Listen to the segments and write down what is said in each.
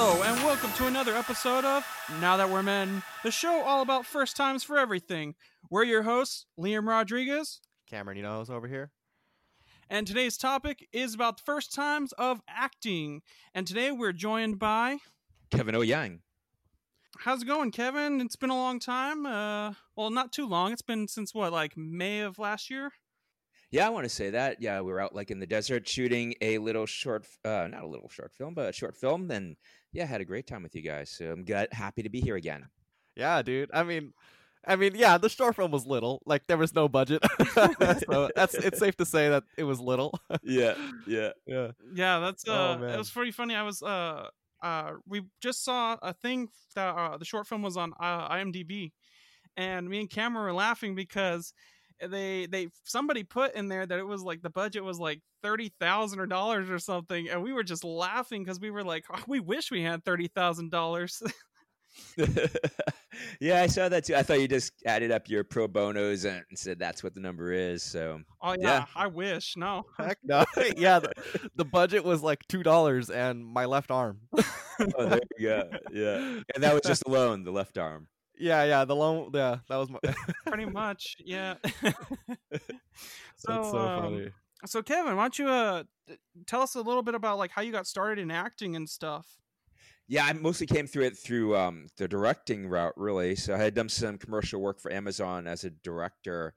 Hello, and welcome to another episode of Now That We're Men, the show all about first times for everything. We're your hosts, Liam Rodriguez, Cameron, you know who's over here? and today's topic is about the first times of acting. And today we're joined by. Kevin O. Yang. How's it going, Kevin? It's been a long time. Uh, well, not too long. It's been since what, like May of last year? Yeah, I want to say that. Yeah, we were out like in the desert shooting a little short, uh, not a little short film, but a short film. And yeah, had a great time with you guys. So I'm glad, happy to be here again. Yeah, dude. I mean, I mean, yeah, the short film was little. Like there was no budget, so that's it's safe to say that it was little. Yeah, yeah. yeah. Yeah, that's Oh, uh, it man. was pretty funny. I was uh, uh, we just saw a thing that uh, the short film was on uh, IMDb, and me and Cameron were laughing because they they somebody put in there that it was like the budget was like thirty thousand or dollars or something, and we were just laughing because we were like, "Oh, we wish we had thirty thousand dollars. yeah, I saw that too. I thought you just added up your pro bonos and said that's what the number is. So Oh yeah, Yeah. I wish. No, Heck no. yeah, the, the budget was like two dollars and my left arm. oh, there you go. Yeah, and that was just alone the left arm. Yeah, yeah. The long Yeah, that was my. pretty much. Yeah. That's so, so um, funny. So Kevin, why don't you uh tell us a little bit about like how you got started in acting and stuff? Yeah, I mostly came through it through um, the directing route, really. So I had done some commercial work for Amazon as a director,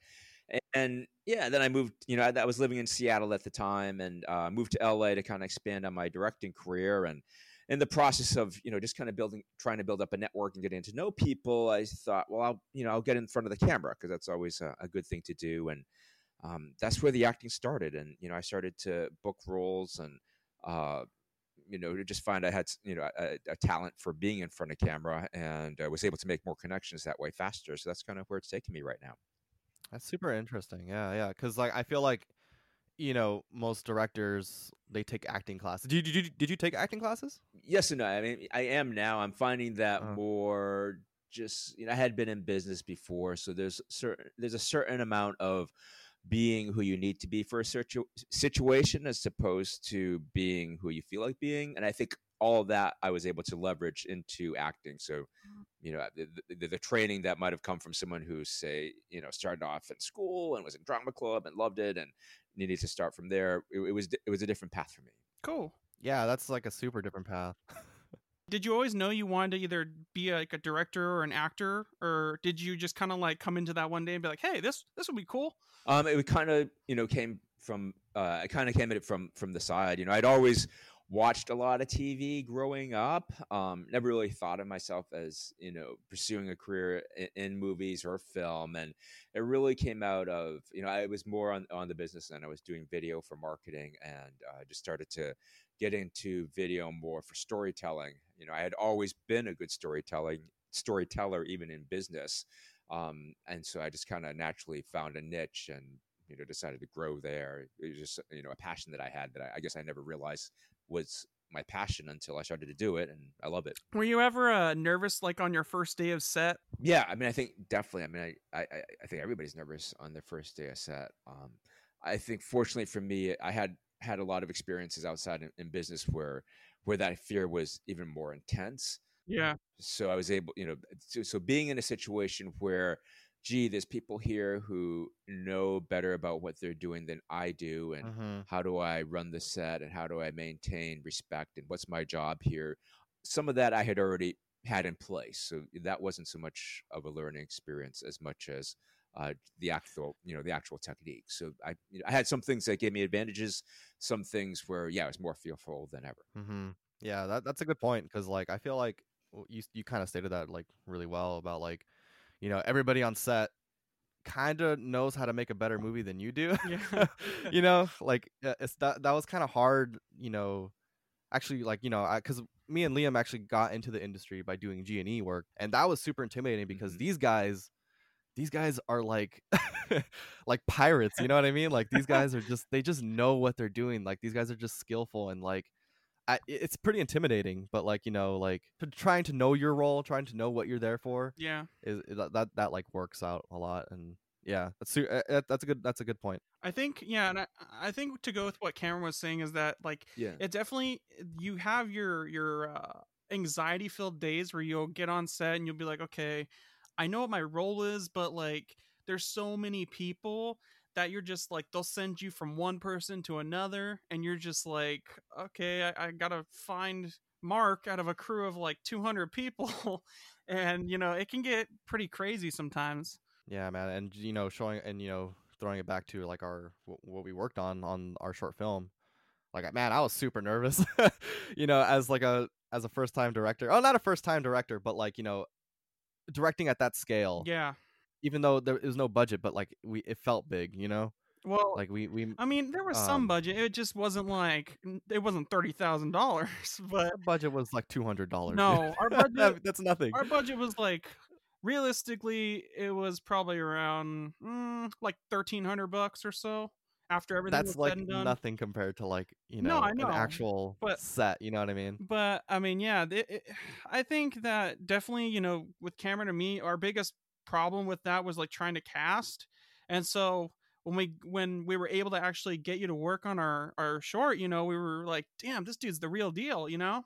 and, and yeah, then I moved. You know, I, I was living in Seattle at the time, and uh, moved to LA to kind of expand on my directing career. And in the process of you know just kind of building, trying to build up a network and getting to know people, I thought, well, I'll you know I'll get in front of the camera because that's always a, a good thing to do. And um, that's where the acting started. And you know, I started to book roles and. Uh, you know, to just find I had, you know, a, a talent for being in front of camera and uh, was able to make more connections that way faster. So that's kind of where it's taking me right now. That's super interesting. Yeah, yeah. Because like I feel like, you know, most directors they take acting classes. Did you did you, did you take acting classes? Yes and no. I mean, I am now. I'm finding that Uh-huh. more just, you know, I had been in business before. So there's certain, there's a certain amount of being who you need to be for a situ- situation as opposed to being who you feel like being. And I think all that I was able to leverage into acting. So, you know, the, the, the training that might have come from someone who, say, you know, started off in school and was in drama club and loved it and needed to start from there. It, it was it was a different path for me. Cool. Yeah, that's like a super different path. Did you always know you wanted to either be like a director or an actor, or did you just kind of like come into that one day and be like, "Hey, this this would be cool"? Um, it kind of you know came from uh, I kind of came at it from from the side. You know, I'd always watched a lot of TV growing up. Um, never really thought of myself as you know pursuing a career in, in movies or film, and it really came out of you know I was more on on the business end. I was doing video for marketing, and uh, just started to get into video more for storytelling. You know, I had always been a good storytelling storyteller, even in business. Um, and so I just kind of naturally found a niche and you know decided to grow there. It was just you know a passion that I had that I, I guess I never realized was my passion until I started to do it, and I love it. Were you ever uh, nervous, like on your first day of set? Yeah, I mean, I think definitely. I mean, I I, I- think everybody's nervous on their first day of set. Um, I think fortunately for me, I had had a lot of experiences outside in, in business where where that fear was even more intense. Yeah. so I was able, you know, so, so being in a situation where, gee, there's people here who know better about what they're doing than I do, and Mm-hmm. how do I run the set, and how do I maintain respect, and what's my job here? Some of that I had already had in place, so that wasn't so much of a learning experience as much as uh, the actual, you know, the actual technique. So I, you know, I had some things that gave me advantages, some things where, yeah, I was more fearful than ever. Mm-hmm. Yeah, that that's a good point because like I feel like you you kind of stated that like really well about like you know everybody on set kind of knows how to make a better movie than you do. Yeah. you know, like uh, it's that that was kind of hard. You know, actually like you know because me and Liam actually got into the industry by doing G and E work, and that was super intimidating because Mhm. these guys. These guys are like like pirates, you know what I mean? Like these guys are just they just know what they're doing. Like these guys are just skillful and like I, it's pretty intimidating, but like you know, like trying to know your role, trying to know what you're there for, Yeah. is is that that, that like works out a lot, and yeah, that's uh, uh, that's a good that's a good point. I think yeah, and I, I think to go with what Cameron was saying is that like Yeah. it definitely you have your your uh anxiety filled days where you'll get on set and you'll be like, okay, I know what my role is, but like there's so many people that you're just like they'll send you from one person to another and you're just like okay i, I gotta find mark out of a crew of like 200 people and you know it can get pretty crazy sometimes Yeah, man, and you know, showing and you know, throwing it back to like our what we worked on on our short film. Like, man, I was super nervous. you know, as like a as a first time director. Oh, not a first time director, but like you know, directing at that scale. yeah Even though there was no budget, but like we, it felt big. You know, well like we we i mean there was some um, budget it just wasn't like it wasn't $30000 but our budget was like two hundred dollars. no our budget that's nothing. our budget was like realistically it was probably around mm, like 1300 bucks or so after everything That's was like said and done nothing compared to like you No, know, I know, an actual but- set. You know what I mean? but i mean yeah it, it, i think that definitely you know with cameron and me our biggest problem with that was like trying to cast and so when we when we were able to actually get you to work on our our short you know we were like damn this dude's the real deal you know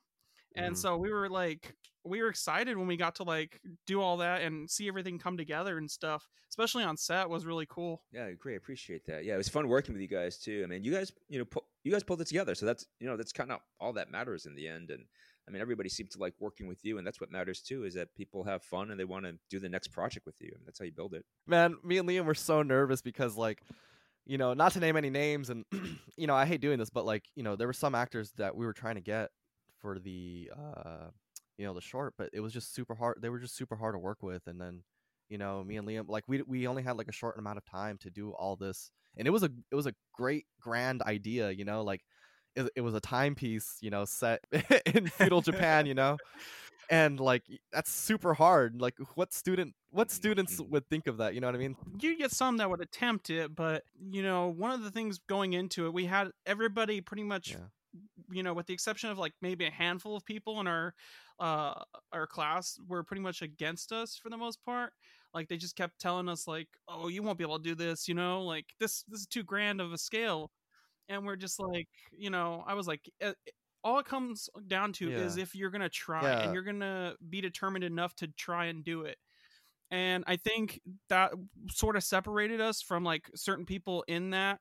and Mhm. so we were like we were excited when we got to like do all that and see everything come together and stuff especially on set was really cool Yeah, great. Appreciate that. Yeah, it was fun working with you guys too. I mean, you guys, you know, pu- you guys pulled it together, so that's you know that's kind of all that matters in the end. And I mean, everybody seemed to like working with you, and that's what matters too. Is that people have fun and they want to do the next project with you, and that's how you build it. man me and liam were so nervous because like you know not to name any names and you know i hate doing this but like you know there were some actors that we were trying to get for the uh you know the short but it was just super hard they were just super hard to work with and then you know me and liam like we we only had like a short amount of time to do all this and it was a it was a great grand idea you know like it, it was a timepiece you know set in feudal japan you know? And like that's super hard like what student what students Mhm. would think of that you know what i mean? You get some that would attempt it but you know one of the things going into it we had everybody pretty much Yeah. you know with the exception of like maybe a handful of people in our uh our class were pretty much against us for the most part. Like they just kept telling us like oh you won't be able to do this you know? Like this this is too grand of a scale and we're just like you know i was like eh, eh, all it comes down to is if you're gonna try Yeah. and you're gonna be determined enough to try and do it. And i think that sort of separated us from like certain people in that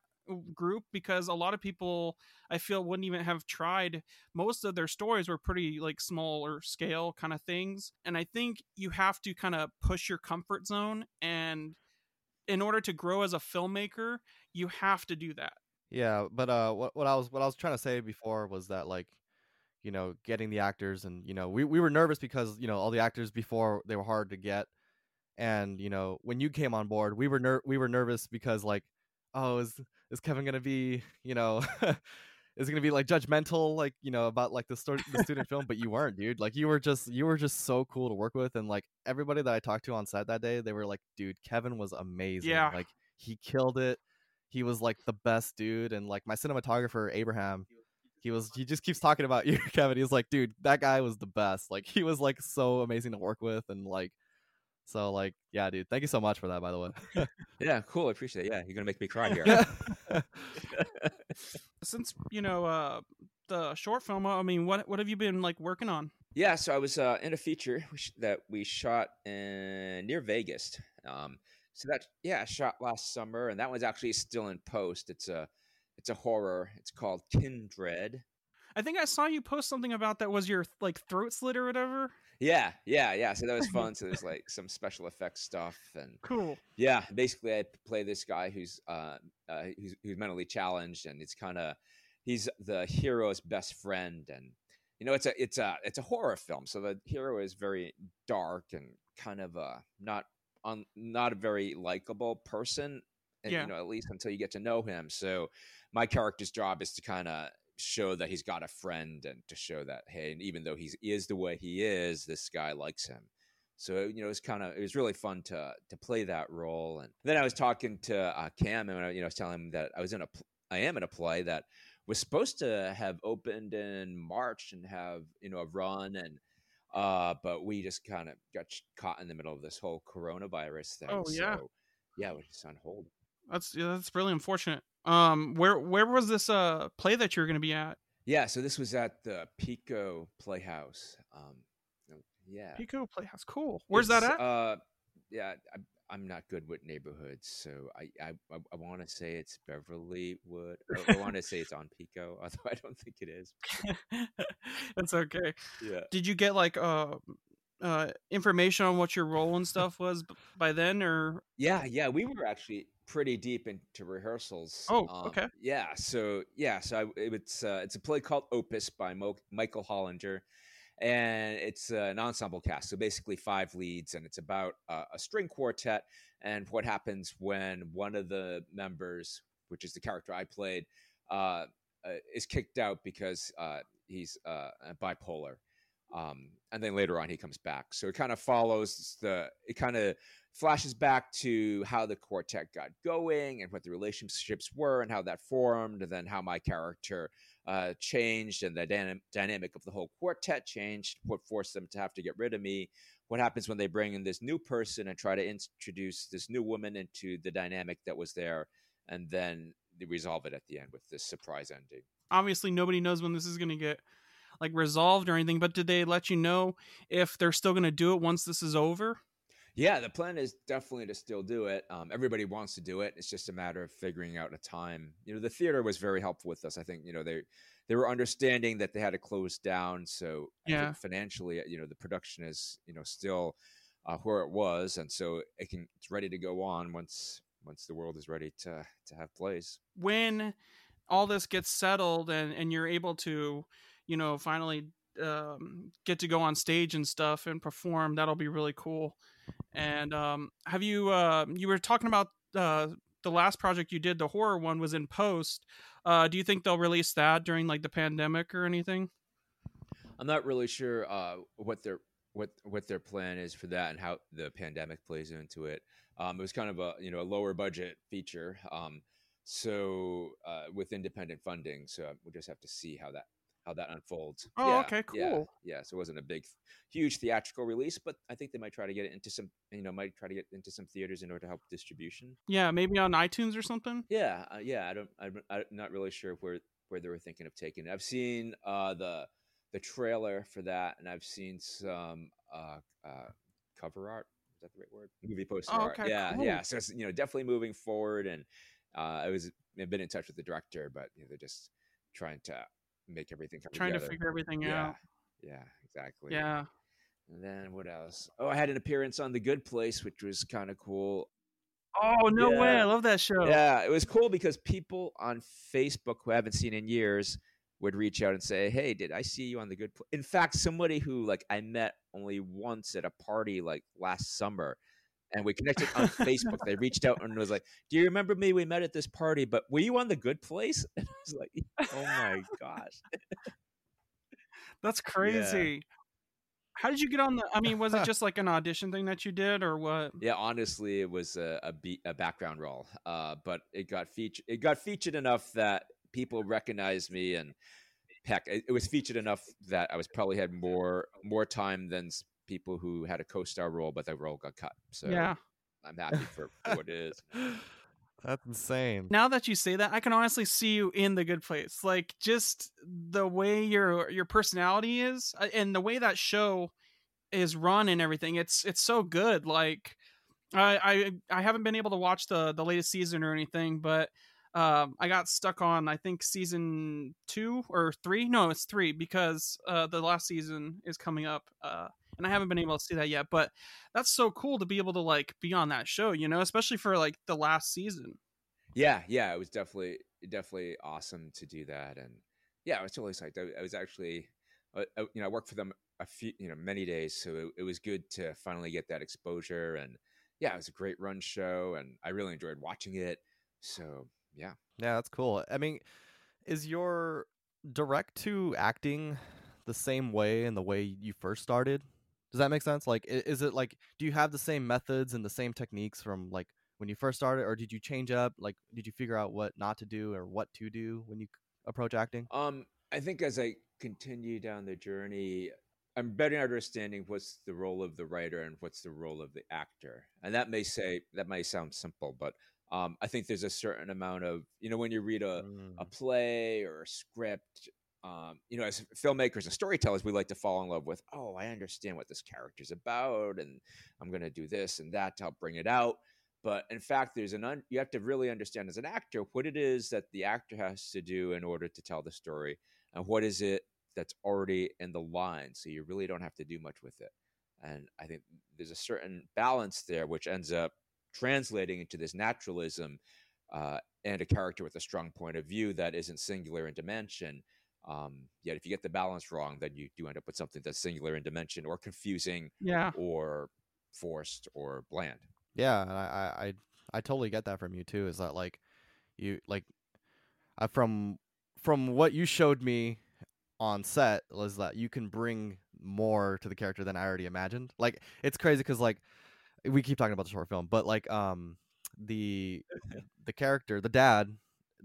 group because a lot of people i feel wouldn't even have tried. Most of their stories were pretty like smaller scale kind of things and i think you have to kind of push your comfort zone and in order to grow as a filmmaker you have to do that Yeah, but uh, what what I was what I was trying to say before was that like, you know, getting the actors and you know we we were nervous because you know all the actors before they were hard to get, and you know when you came on board we were ner- we were nervous because like, oh is is Kevin gonna be you know. Is gonna be like judgmental, like you know, about like the sto- the student film? But you weren't, dude. Like you were just you were just so cool to work with, and like everybody that I talked to on set that day, they were like, dude, Kevin was amazing. Yeah. like he killed it he was like the best dude and like my cinematographer abraham he was he just keeps talking about you kevin he's like dude that guy was the best like he was like so amazing to work with and like so like yeah dude thank you so much for that by the way Yeah, cool. I appreciate it. Yeah, you're gonna make me cry here. since you know uh the short film i mean what what have you been like working on Yeah, so I was uh, in a feature that we shot in near Vegas. Um, so that yeah, I shot last summer, and that one's actually still in post. It's a it's a horror. It's called Kindred. i think i saw you post something about that was your like throat slit or whatever Yeah, yeah, yeah. So that was fun. so there's like some special effects stuff, and cool yeah, basically I play this guy who's uh, uh who's, who's mentally challenged, and it's kind of he's the hero's best friend, and you know it's a it's a it's a horror film, so the hero is very dark and kind of uh not on not a very likable person, and, Yeah. you know at least until you get to know him. So my character's job is to kind of show that he's got a friend and to show that hey and even though he's, he is the way he is this guy likes him so you know, it was kind of it was really fun to to play that role. And then I was talking to uh, Cam, and I, you know, I was telling him that I was in a pl- I am in a play that was supposed to have opened in March and have you know a run, and uh, but we just kind of got caught in the middle of this whole coronavirus thing. Oh, yeah. so, yeah, we're just on hold. that's yeah, that's really unfortunate um where where was this uh play that you're gonna be at Yeah, so this was at the Pico Playhouse. Um, yeah, Pico Playhouse, cool. Where's that at? Uh, yeah, I, I'm not good with neighborhoods, so I I, I, want to say it's Beverly Wood. I, I want to say it's on Pico, although I don't think it is. That's okay. Yeah. Did you get like uh, uh, information on what your role and stuff was by then, or Yeah, yeah, we were actually pretty deep into rehearsals. Oh, Um, okay. Yeah, so yeah, so I, it's uh, it's a play called Opus by Mo- Michael Hollinger, and it's uh, an ensemble cast. So basically, five leads, and it's about uh, a string quartet and what happens when one of the members, which is the character I played, uh, uh, is kicked out because uh, he's uh, bipolar. Um, and then later on, he comes back. So it kind of follows the. It kind of flashes back to how the quartet got going and what the relationships were and how that formed, and then how my character uh, changed and the dyna- dynamic of the whole quartet changed, what forced them to have to get rid of me. What happens when they bring in this new person and try to introduce this new woman into the dynamic that was there, and then they resolve it at the end with this surprise ending. obviously nobody knows when this is going to get like resolved or anything? But did they let you know if they're still going to do it once this is over? Yeah, the plan is definitely to still do it. Um, everybody wants to do it. It's just a matter of figuring out a time. You know, the theater was very helpful with us. I think you know they they were understanding that they had to close down. So I Yeah. think financially, you know, the production is you know still uh, where it was, and so it can it's ready to go on once once the world is ready to to have plays. when all this gets settled and and you're able to you know finally um, get to go on stage and stuff and perform that'll be really cool and um, have you uh, you were talking about uh, the last project you did the horror one was in post uh, do you think they'll release that during like the pandemic or anything I'm not really sure uh, what their what what their plan is for that and how the pandemic plays into it. Um, it was kind of a you know a lower budget feature, um, so uh, with independent funding. So we'll just have to see how that how that unfolds. Oh, Yeah, okay, cool. Yeah, so it wasn't a big, huge theatrical release, but I think they might try to get it into some you know might try to get into some theaters in order to help distribution. yeah maybe on itunes or something Yeah, uh, yeah. I don't. I'm, I'm not really sure where where they were thinking of taking it. I've seen uh, the the trailer for that, and I've seen some uh, uh, cover art. Is that the right word? Movie poster Oh, art. yeah, cool. yeah. So it's you know definitely moving forward, and uh, I was I've been in touch with the director, but you know, they're just trying to make everything come trying together. to figure everything yeah, out yeah, exactly. yeah And then what else? Oh, I had an appearance on The Good Place, which was kind of cool. oh no way i love that show Yeah, it was cool because people on Facebook who I haven't seen in years would reach out and say, "Hey, did I see you on the good?" Place?" In fact, somebody who like I met only once at a party like last summer, and we connected on Facebook. They reached out and was like, "Do you remember me? We met at this party, but were you on the good place?" And I was like, "Oh my gosh!" That's crazy. How did you get on the? I mean, was it just like an audition thing that you did, or what? Yeah, honestly, it was a a, beat, a background role, uh, but it got featured. It got featured enough that people recognized me, and heck, it, it was featured enough that I was probably had more more time than people who had a co-star role, but the role got cut. So yeah. I'm happy for, for what it is. That's insane. Now that you say that, I can honestly see you in the good place. Like just the way your your personality is, uh, and the way that show is run and everything. It's it's so good. Like I I I haven't been able to watch the the latest season or anything, but um, I got stuck on I think season two or three. No, it's three because uh, the last season is coming up, uh, and I haven't been able to see that yet. But that's so cool to be able to like be on that show, you know, especially for like the last season. Yeah, yeah, it was definitely definitely awesome to do that, and yeah, I was totally psyched. I, I was actually, uh, uh, you know, I worked for them a few, you know, many days, so it, it was good to finally get that exposure, and yeah, it was a great run show, and I really enjoyed watching it. So yeah, Yeah, that's cool. I mean, is your direct to acting the same way in the way you first started? Does that make sense? Like, is it like, do you have the same methods and the same techniques from like when you first started, or did you change up? Like, did you figure out what not to do or what to do when you approach acting? Um, I think as I continue down the journey, I'm better understanding what's the role of the writer and what's the role of the actor. And that may say that may sound simple, but um, I think there's a certain amount of you know when you read a a Mm, play or a script, um, you know, as filmmakers and storytellers, we like to fall in love with, oh, I understand what this character's about, and I'm going to do this and that to help bring it out. But in fact, there's an un- you have to really understand as an actor what it is that the actor has to do in order to tell the story, and what is it that's already in the line. So you really don't have to do much with it. And I think there's a certain balance there, which ends up translating into this naturalism uh, and a character with a strong point of view that isn't singular in dimension um, yet if you get the balance wrong, then you do end up with something that's singular in dimension or confusing, yeah, or forced or bland. Yeah, I, I I totally get that from you too. Is that like you like uh, from from what you showed me on set was that you can bring more to the character than I already imagined. Like it's crazy because like we keep talking about the short film, but like um the the character, the dad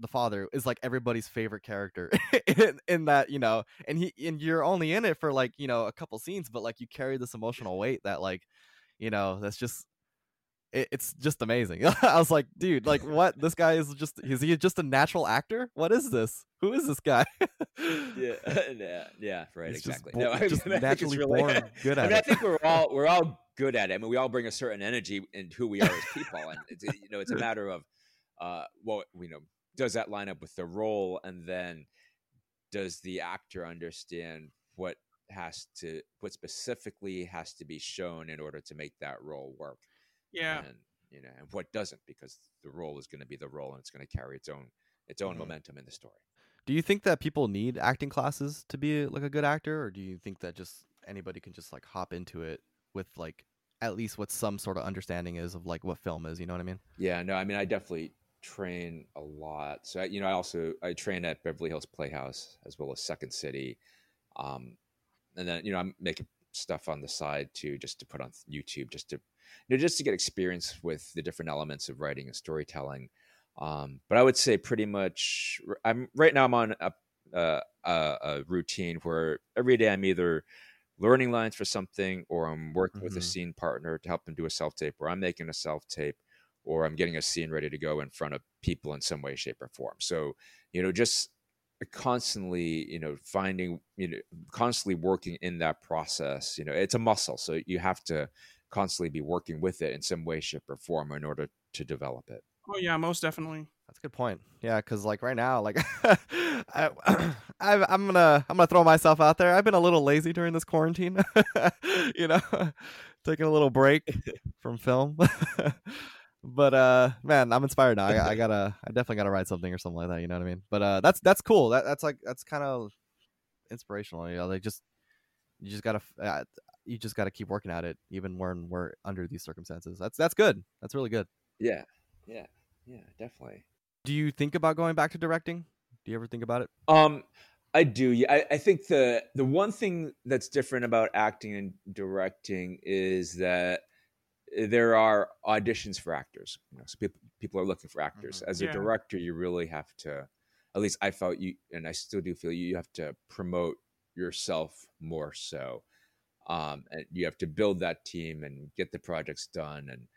the father is like everybody's favorite character in, in, that you know and he and you're only in it for like you know a couple scenes but like you carry this emotional weight that like you know that's just it, it's just amazing. I was like dude like what? This guy is just is he just a natural actor? What is this? Who is this guy? Yeah yeah yeah right He's exactly. just, no, I just naturally really, born good at I mean, it. I think we're all we're all good at it. I mean, we all bring a certain energy in who we are as people, and it's, you know, it's a matter of uh, well, you know, does that line up with the role? And then does the actor understand what has to what specifically has to be shown in order to make that role work? Yeah. And you know and what doesn't? Because the role is going to be the role and it's going to carry its own its own Mhm. momentum in the story. Do you think that people need acting classes to be like a good actor? Or do you think that just anybody can just like hop into it with like at least what some sort of understanding is of like what film is you know what i mean? Yeah no i mean i definitely train a lot. So you know i also i train at beverly hills playhouse as well as second city um and then you know i'm making stuff on the side too just to put on youtube just to you know just to get experience with the different elements of writing and storytelling. Um but i would say pretty much i'm right now i'm on a a, a routine where every day i'm either learning lines for something or i'm working with a Mhm. scene partner to help them do a self tape or i'm making a self tape or I'm getting a scene ready to go in front of people in some way, shape, or form. So, you know, just constantly, you know, finding, you know, constantly working in that process. You know, it's a muscle, so you have to constantly be working with it in some way, shape, or form in order to develop it. oh yeah most definitely That's a good point. Yeah, because like right now, like I, I, I'm gonna I'm gonna throw myself out there. I've been a little lazy during this quarantine. you know, taking a little break from film. But uh, man, I'm inspired now. I, I gotta I definitely gotta write something or something like that. You know what I mean? But uh, that's that's cool. That that's like that's kind of inspirational. You know, like just you just gotta uh, you just gotta keep working at it, even when we're under these circumstances. That's that's good. That's really good. Yeah, yeah, yeah, definitely. Do you think about going back to directing? Do you ever think about it? Um, I do. Yeah, I, I think the the one thing that's different about acting and directing is that there are auditions for actors. You know, so people people are looking for actors. Mhm. As a Yeah. director, you really have to. At least I felt you, and I still do feel you have to promote yourself more so, um, and you have to build that team and get the projects done. And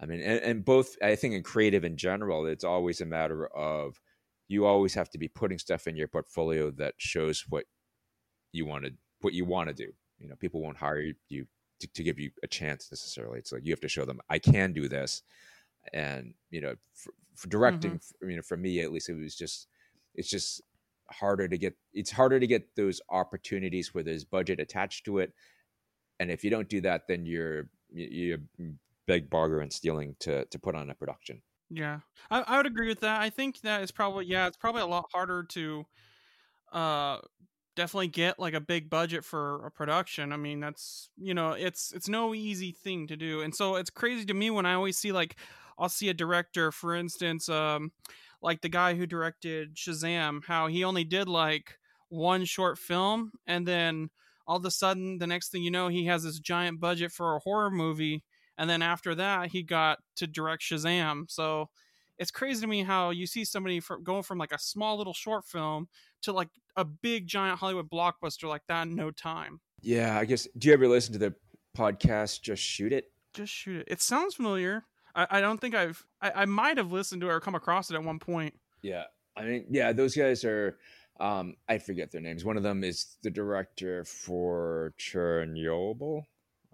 I mean, and, and both I think in creative in general, it's always a matter of you always have to be putting stuff in your portfolio that shows what you want to what you want to do. You know, people won't hire you to, to give you a chance necessarily. It's like you have to show them I can do this, and you know, for, for directing, f- you know, for me at least, it was just it's just harder to get. It's harder to get those opportunities where there's budget attached to it, and if you don't do that, then you're you- you're beg, barter, and stealing to to put on a production. Yeah, I, I would agree with that. I think that is probably yeah, it's probably a lot harder to uh definitely get like a big budget for a production. I mean, that's you know, it's it's no easy thing to do. And so it's crazy to me when I always see like I'll see a director, for instance, um like the guy who directed Shazam, how he only did like one short film and then all of a sudden the next thing you know he has this giant budget for a horror movie and then after that he got to direct Shazam. So it's crazy to me how you see somebody from going from like a small little short film to like a big giant Hollywood blockbuster like that in no time. Yeah, I guess. Do you ever listen to the podcast? Just shoot it. Just shoot it. It sounds familiar. I, I don't think I've I, I might have listened to it or come across it at one point. Yeah, I mean, yeah, those guys are. Um, I forget their names. One of them is the director for Chernobyl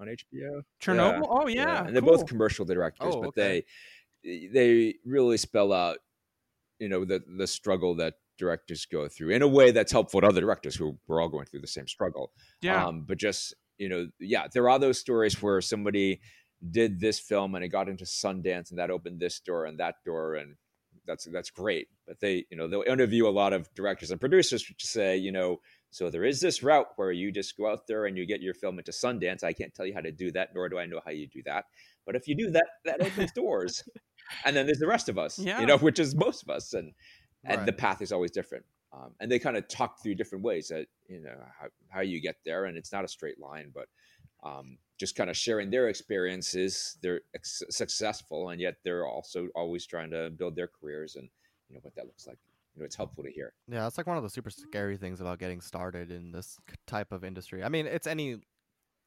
on HBO. Chernobyl. Oh yeah, and they're cool. both commercial directors, Oh, but okay. they they really spell out, you know, the the struggle that directors go through in a way that's helpful to other directors who we're all going through the same struggle. yeah. Um, but just you know, yeah, there are those stories where somebody did this film and it got into Sundance and that opened this door and that door and that's that's great. But they, you know, they'll interview a lot of directors and producers to say, you know, so there is this route where you just go out there and you get your film into Sundance. I can't tell you how to do that, nor do I know how you do that. But if you do that, that opens doors. And then there's the rest of us, Yeah. you know, which is most of us, and and the path is always different. Um, and they kind of talk through different ways that you know how, how you get there, and it's not a straight line, but um, just kind of sharing their experiences. They're ex- successful, and yet they're also always trying to build their careers, and you know what that looks like. You know, it's helpful to hear. Yeah, it's like one of the super scary things about getting started in this type of industry. I mean, it's any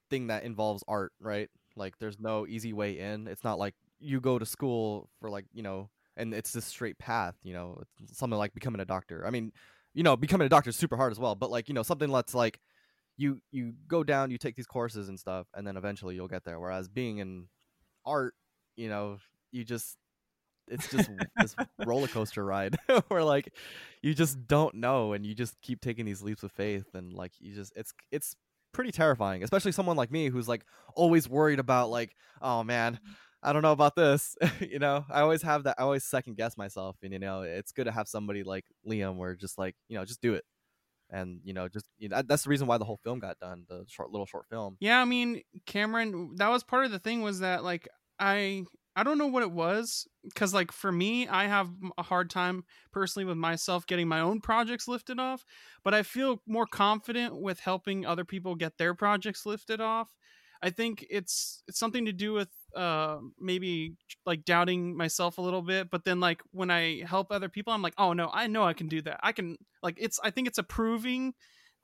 thing that involves art, right? Like, there's no easy way in. It's not like you go to school for like you know, and it's this straight path. You know, something like becoming a doctor. I mean, you know, becoming a doctor is super hard as well. But like, you know, something that's like you you go down, you take these courses and stuff, and then eventually you'll get there. Whereas being in art, you know, you just it's just this roller coaster ride where like you just don't know and you just keep taking these leaps of faith and like you just it's it's pretty terrifying especially someone like me who's like always worried about like oh man mm-hmm. I don't know about this you know i always have that i always second guess myself and you know it's good to have somebody like liam where just like you know just do it and you know just you know that's the reason why the whole film got done the short little short film Yeah, I mean, Cameron, that was part of the thing was that like I I don't know what it was cuz like for me, I have a hard time personally with myself getting my own projects lifted off, but I feel more confident with helping other people get their projects lifted off. I think it's it's something to do with uh maybe like doubting myself a little bit, but then like when I help other people, I'm like, "Oh no, I know I can do that. I can like it's I think it's a proving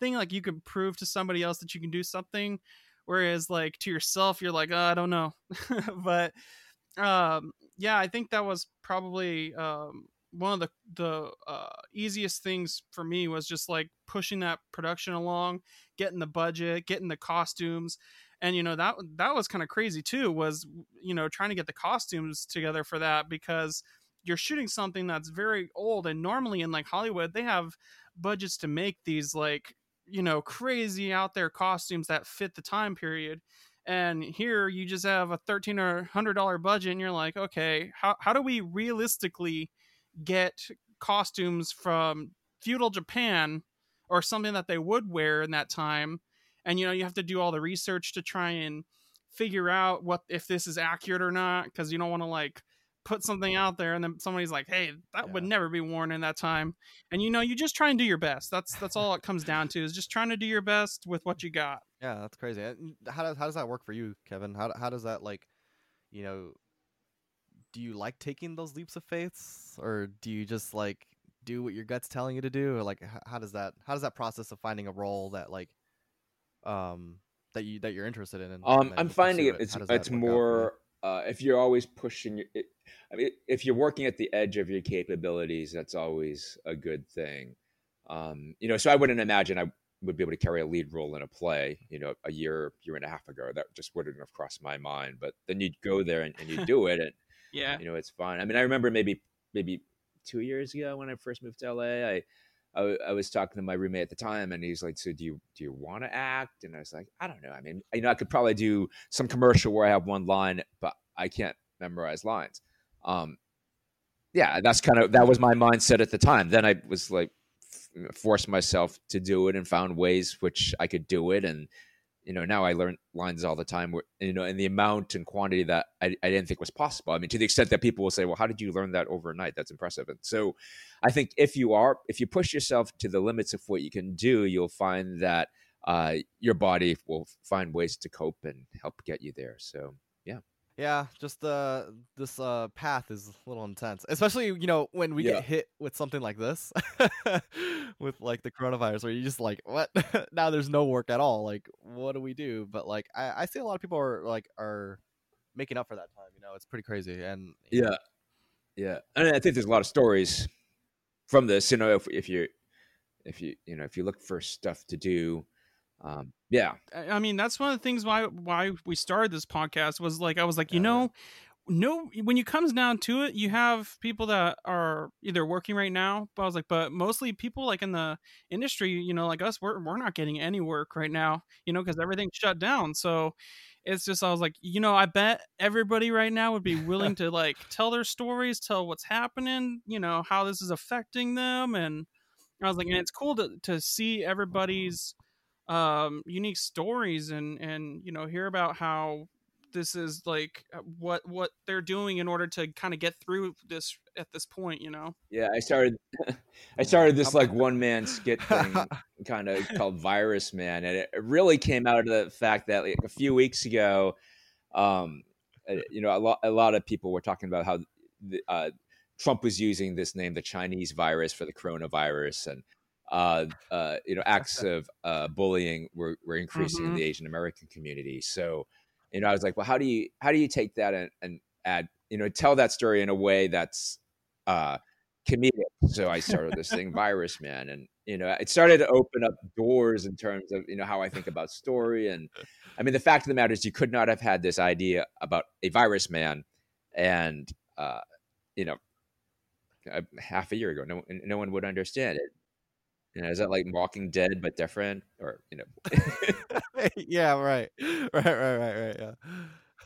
thing like you can prove to somebody else that you can do something whereas like to yourself you're like oh, i don't know but um yeah i think that was probably um one of the the uh, easiest things for me was just like pushing that production along getting the budget getting the costumes and you know that that was kind of crazy too was you know trying to get the costumes together for that because you're shooting something that's very old and normally in like hollywood they have budgets to make these like you know crazy out there costumes that fit the time period and here you just have a thirteen or hundred dollar budget and you're like okay how, how do we realistically get costumes from feudal japan or something that they would wear in that time and you know you have to do all the research to try and figure out what if this is accurate or not because you don't want to like put something out there and then somebody's like hey that would never be worn in that time and you know you just try and do your best that's that's all it comes down to is just trying to do your best with what you got Yeah, that's crazy. How does how does that work for you, Kevin? How how does that like, you know, do you like taking those leaps of faith, or do you just like do what your gut's telling you to do, or like how does that how does that process of finding a role that like, um, that you that you're interested in? and- Um, and I'm finding it. It's How does that it's work out for you? more uh, if you're always pushing. your- It, I mean, if you're working at the edge of your capabilities, that's always a good thing. Um, you know, so I wouldn't imagine I would be able to carry a lead role in a play. You know, a year, year and a half ago, that just wouldn't have crossed my mind. But then you'd go there and, and you do it, and yeah you know it's fine i mean i remember maybe maybe two years ago when i first moved to la i I, I was talking to my roommate at the time and he's like so do you do you want to act? And i was like i don't know. I mean you know i could probably do some commercial where i have one line but i can't memorize lines. Um yeah that's kind of that was my mindset at the time. Then i was like f- forced myself to do it and found ways which i could do it and you know now i learn lines all the time where you know and the amount and quantity that I, I didn't think was possible. I mean to the extent that people will say well how did you learn that overnight? That's impressive. And so i think if you are if you push yourself to the limits of what you can do you'll find that uh, your body will find ways to cope and help get you there. So Yeah, just uh this uh path is a little intense. Especially, you know, when we Yeah. get hit with something like this with like the coronavirus where you just like, what? now there's no work at all. Like, what do we do? But like I, I see a lot of people are like are making up for that time, you know, it's pretty crazy. And yeah yeah and i think there's a lot of stories from this you know if, if you if you you know if you look for stuff to do, um, yeah, I mean, that's one of the things why why we started this podcast was like I was like, you Yeah, know, no when you comes down to it, you have people that are either working right now, but I was like, but mostly people like in the industry, you know, like us, we're we're not getting any work right now, you know, because everything's shut down. So it's just I was like, you know, I bet everybody right now would be willing to like tell their stories, tell what's happening, you know, how this is affecting them, and I was like, and it's cool to to see everybody's um unique stories and and you know hear about how this is like uh, what what they're doing in order to kind of get through this at this point you know yeah. I started I started this like one man skit thing, kind of called Virus Man, and it really came out of the fact that like a few weeks ago, um, uh, you know, a lot a lot of people were talking about how the, uh, Trump was using this name, the Chinese virus, for the coronavirus, and uh, uh, you know, acts of uh, bullying were, were increasing in Mhm. the Asian American community. So, you know, I was like, well, how do you how do you take that and, and add, you know, tell that story in a way that's uh, comedic? So I started this thing, Virus Man, and you know, it started to open up doors in terms of you know how I think about story. And I mean, the fact of the matter is, you could not have had this idea about a virus man, and uh, you know, a, half a year ago, no, no one would understand it. You know, is that like Walking Dead but different, or you know? yeah, right, right, right, right, right. Yeah.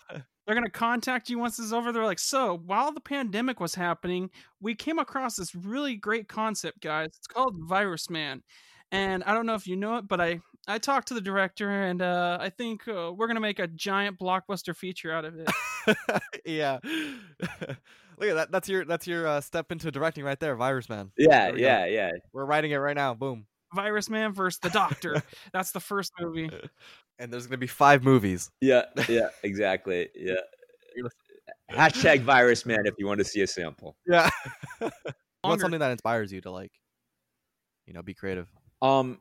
they're going to contact you once this is over they're like so while the pandemic was happening we came across this really great concept guys it's called virus man and i don't know if you know it but i i talked to the director and uh i think uh, we're going to make a giant blockbuster feature out of it yeah. Look at that. That's your that's your uh, step into directing right there, Virus Man. yeah, There we go. yeah, yeah. We're writing it right now. Boom. virus man versus the doctor that's the first movie And there's gonna be five movies. Yeah, yeah, exactly. Yeah. You're Hashtag virus man if you want to see a sample. Yeah. you want something that inspires you to like, you know, be creative. Um,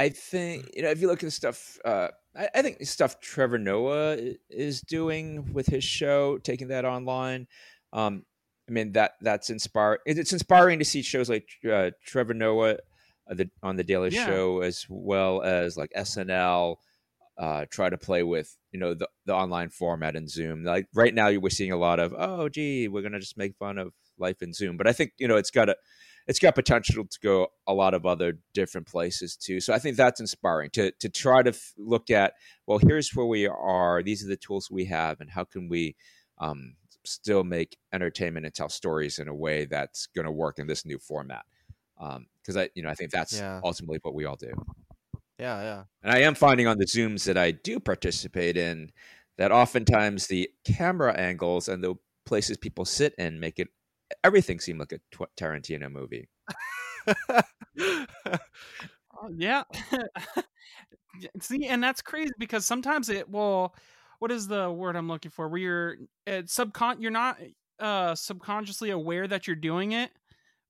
I think you know if you look at the stuff, uh, I, I think stuff Trevor Noah is doing with his show, taking that online. Um, I mean that that's inspiring. It's inspiring to see shows like uh, Trevor Noah uh, the, on the Daily Yeah. Show, as well as like SNL. Uh, try to play with you know the, the online format in Zoom. Like right now, we're seeing a lot of oh, gee, we're gonna just make fun of life in Zoom. But I think you know it's got a it's got potential to go a lot of other different places too. So I think that's inspiring to to try to f- look at well, here's where we are. These are the tools we have, and how can we um, still make entertainment and tell stories in a way that's going to work in this new format? Because I you know I think that's Yeah. ultimately what we all do. Yeah, yeah. And I am finding on the Zooms that I do participate in that oftentimes the camera angles and the places people sit in make it everything seemed like a tw- Tarantino movie. Oh, yeah. Yeah, See, and that's crazy because sometimes it will. What is the word I'm looking for? Where you're it's subcon, you're not uh subconsciously aware that you're doing it,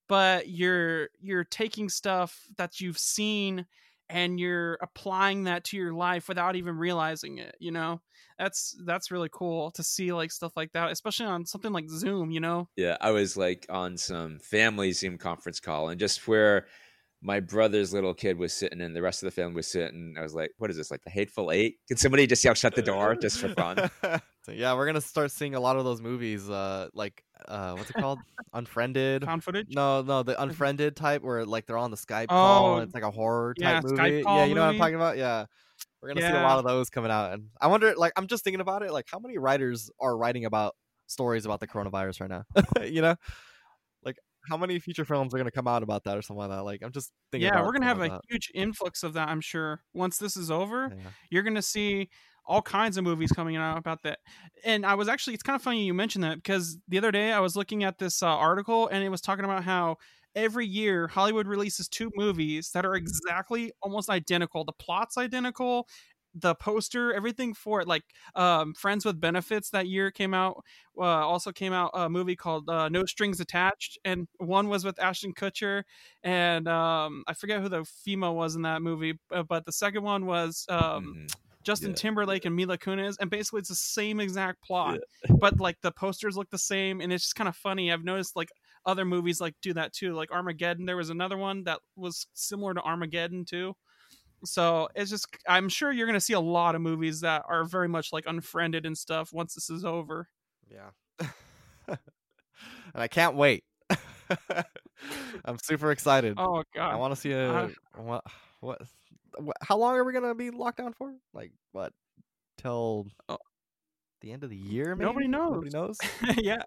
but you're you're taking stuff that you've seen and you're applying that to your life without even realizing it. You know, that's that's really cool to see like stuff like that, especially on something like Zoom. You know, Yeah, I was like on some family Zoom conference call, and just where my brother's little kid was sitting and the rest of the family was sitting, I was like, "What is this? Like the Hateful Eight? Can somebody just yell shut the door just for fun?" so yeah, we're gonna start seeing a lot of those movies. Uh, like uh, what's it called? Unfriended. found footage. No, no, the unfriended type where like they're on the Skype call Oh, and it's like a horror yeah, type Skype movie. call yeah, you know what I'm talking about? Yeah. We're gonna see a lot of those coming out. And I wonder like I'm just thinking about it, like how many writers are writing about stories about the coronavirus right now? you know? How many feature films are gonna come out about that or something like that? Like I'm just thinking Yeah, we're gonna have something a like huge influx of that. I'm sure once this is over. Yeah. you're gonna see all kinds of movies coming out about that. And I was actually, it's kind of funny you mentioned that because the other day I was looking at this uh, article and it was talking about how every year Hollywood releases two movies that are exactly almost identical. The plot's identical, the poster, everything for it. Like um, Friends with Benefits that year came out. Uh, also came out a movie called uh, No Strings Attached, and one was with Ashton Kutcher, and um, I forget who the female was in that movie, uh, but the second one was um, Mhm. Justin Yeah. Timberlake and Mila Kunis, and basically it's the same exact plot, but like the posters look the same, and it's just kind of funny. I've noticed like other movies like do that too, like Armageddon. There was another one that was similar to Armageddon too. So it's just I'm sure you're gonna see a lot of movies that are very much like unfriended and stuff once this is over. Yeah. and I can't wait. I'm super excited. Oh god. I want to see a Uh, what, what what how long are we going to be locked down for? Like what till Oh. the end of the year maybe? Nobody Nobody knows. yeah,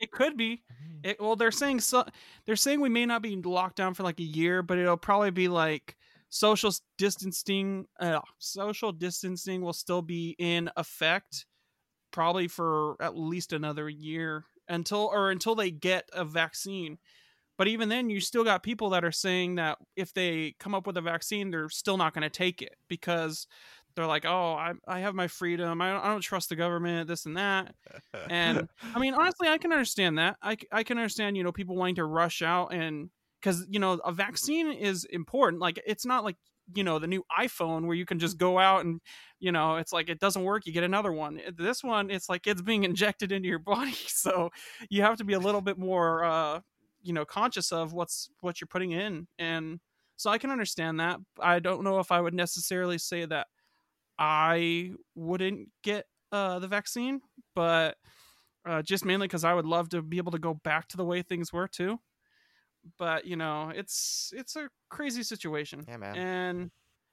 it could be. Mhm. It, well, they're saying so. They're saying we may not be locked down for like a year, but it'll probably be like social distancing. Uh, social distancing will still be in effect, probably for at least another year until or until they get a vaccine. But even then, you still got people that are saying that if they come up with a vaccine, they're still not going to take it because they're like, "Oh, I I have my freedom. I don't, I don't trust the government. This and that." and I mean, honestly, I can understand that. I, I can understand, you know, people wanting to rush out and because, you know, a vaccine is important. Like, it's not like, you know, the new iPhone where you can just go out and, you know, it's like it doesn't work, you get another one. This one, it's like it's being injected into your body. So you have to be a little bit more, uh, you know, conscious of what's what you're putting in. And so I can understand that. I don't know if I would necessarily say that I wouldn't get uh, the vaccine, but uh, just mainly because I would love to be able to go back to the way things were too. But you know, it's it's a crazy situation, yeah, man. and